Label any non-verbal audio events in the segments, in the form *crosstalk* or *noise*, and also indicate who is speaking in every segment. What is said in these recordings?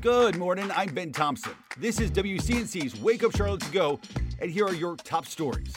Speaker 1: Good morning. I'm Ben Thompson. This is WCNC's Wake Up Charlotte to Go, and here are your top stories.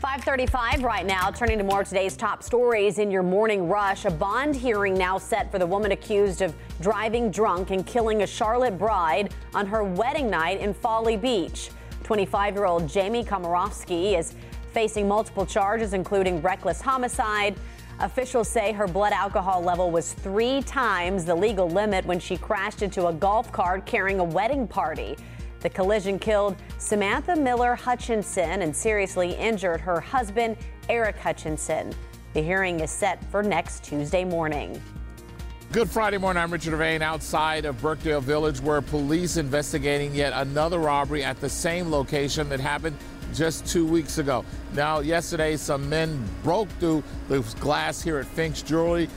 Speaker 2: 535 right now, turning to more of today's top stories in your morning rush. A bond hearing now set for the woman accused of driving drunk and killing a Charlotte bride on her wedding night in Folly Beach. 25 year old Jamie Komoroski is facing multiple charges, including reckless homicide. Officials say her blood alcohol level was three times the legal limit when she crashed into a golf cart carrying a wedding party. The collision killed Samantha Miller Hutchinson and seriously injured her husband, Aric Hutchinson. The hearing is set for next Tuesday morning.
Speaker 3: Good Friday morning. I'm Richard Vane outside of Birkdale Village, where police investigating yet another robbery at the same location that happened just two weeks ago. Now, yesterday, some men broke through the glass here at Fink's Jewelry,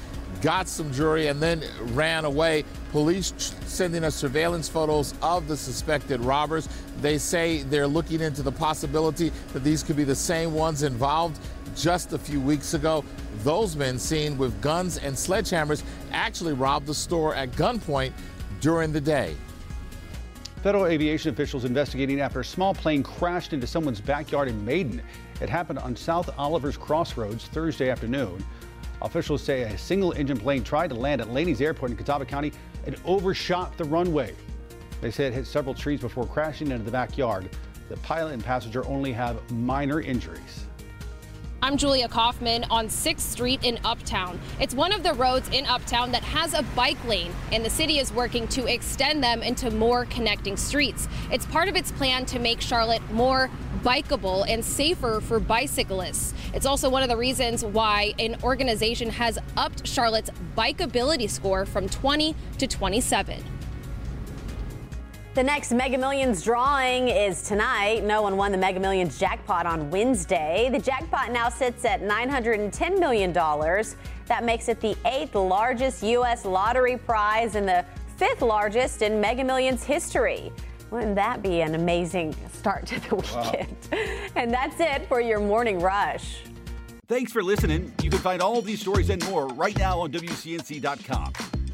Speaker 3: got some jewelry, and then ran away. Police sending us surveillance photos of the suspected robbers. They say they're looking into the possibility that these could be the same ones involved just a few weeks ago. Those men seen with guns and sledgehammers actually robbed the store at gunpoint during the day.
Speaker 1: Federal aviation officials investigating after a small plane crashed into someone's backyard in Maiden. It happened on South Oliver's Crossroads Thursday afternoon. Officials say a single engine plane tried to land at Laney's Airport in Catawba County and overshot the runway. They say it hit several trees before crashing into the backyard. The pilot and passenger only have minor injuries.
Speaker 4: I'm Julia Kaufman on 6th Street in Uptown. It's one of the roads in Uptown that has a bike lane, and the city is working to extend them into more connecting streets. It's part of its plan to make Charlotte more bikeable and safer for bicyclists. It's also one of the reasons why an organization has upped Charlotte's bikeability score from 20 to 27.
Speaker 2: The next Mega Millions drawing is tonight. No one won the Mega Millions jackpot on Wednesday. The jackpot now sits at $910 million. That makes it the eighth largest U.S. lottery prize and the fifth largest in Mega Millions history. Wouldn't that be an amazing start to the weekend? Wow. *laughs* And that's it for your morning rush.
Speaker 1: Thanks for listening. You can find all these stories and more right now on WCNC.com.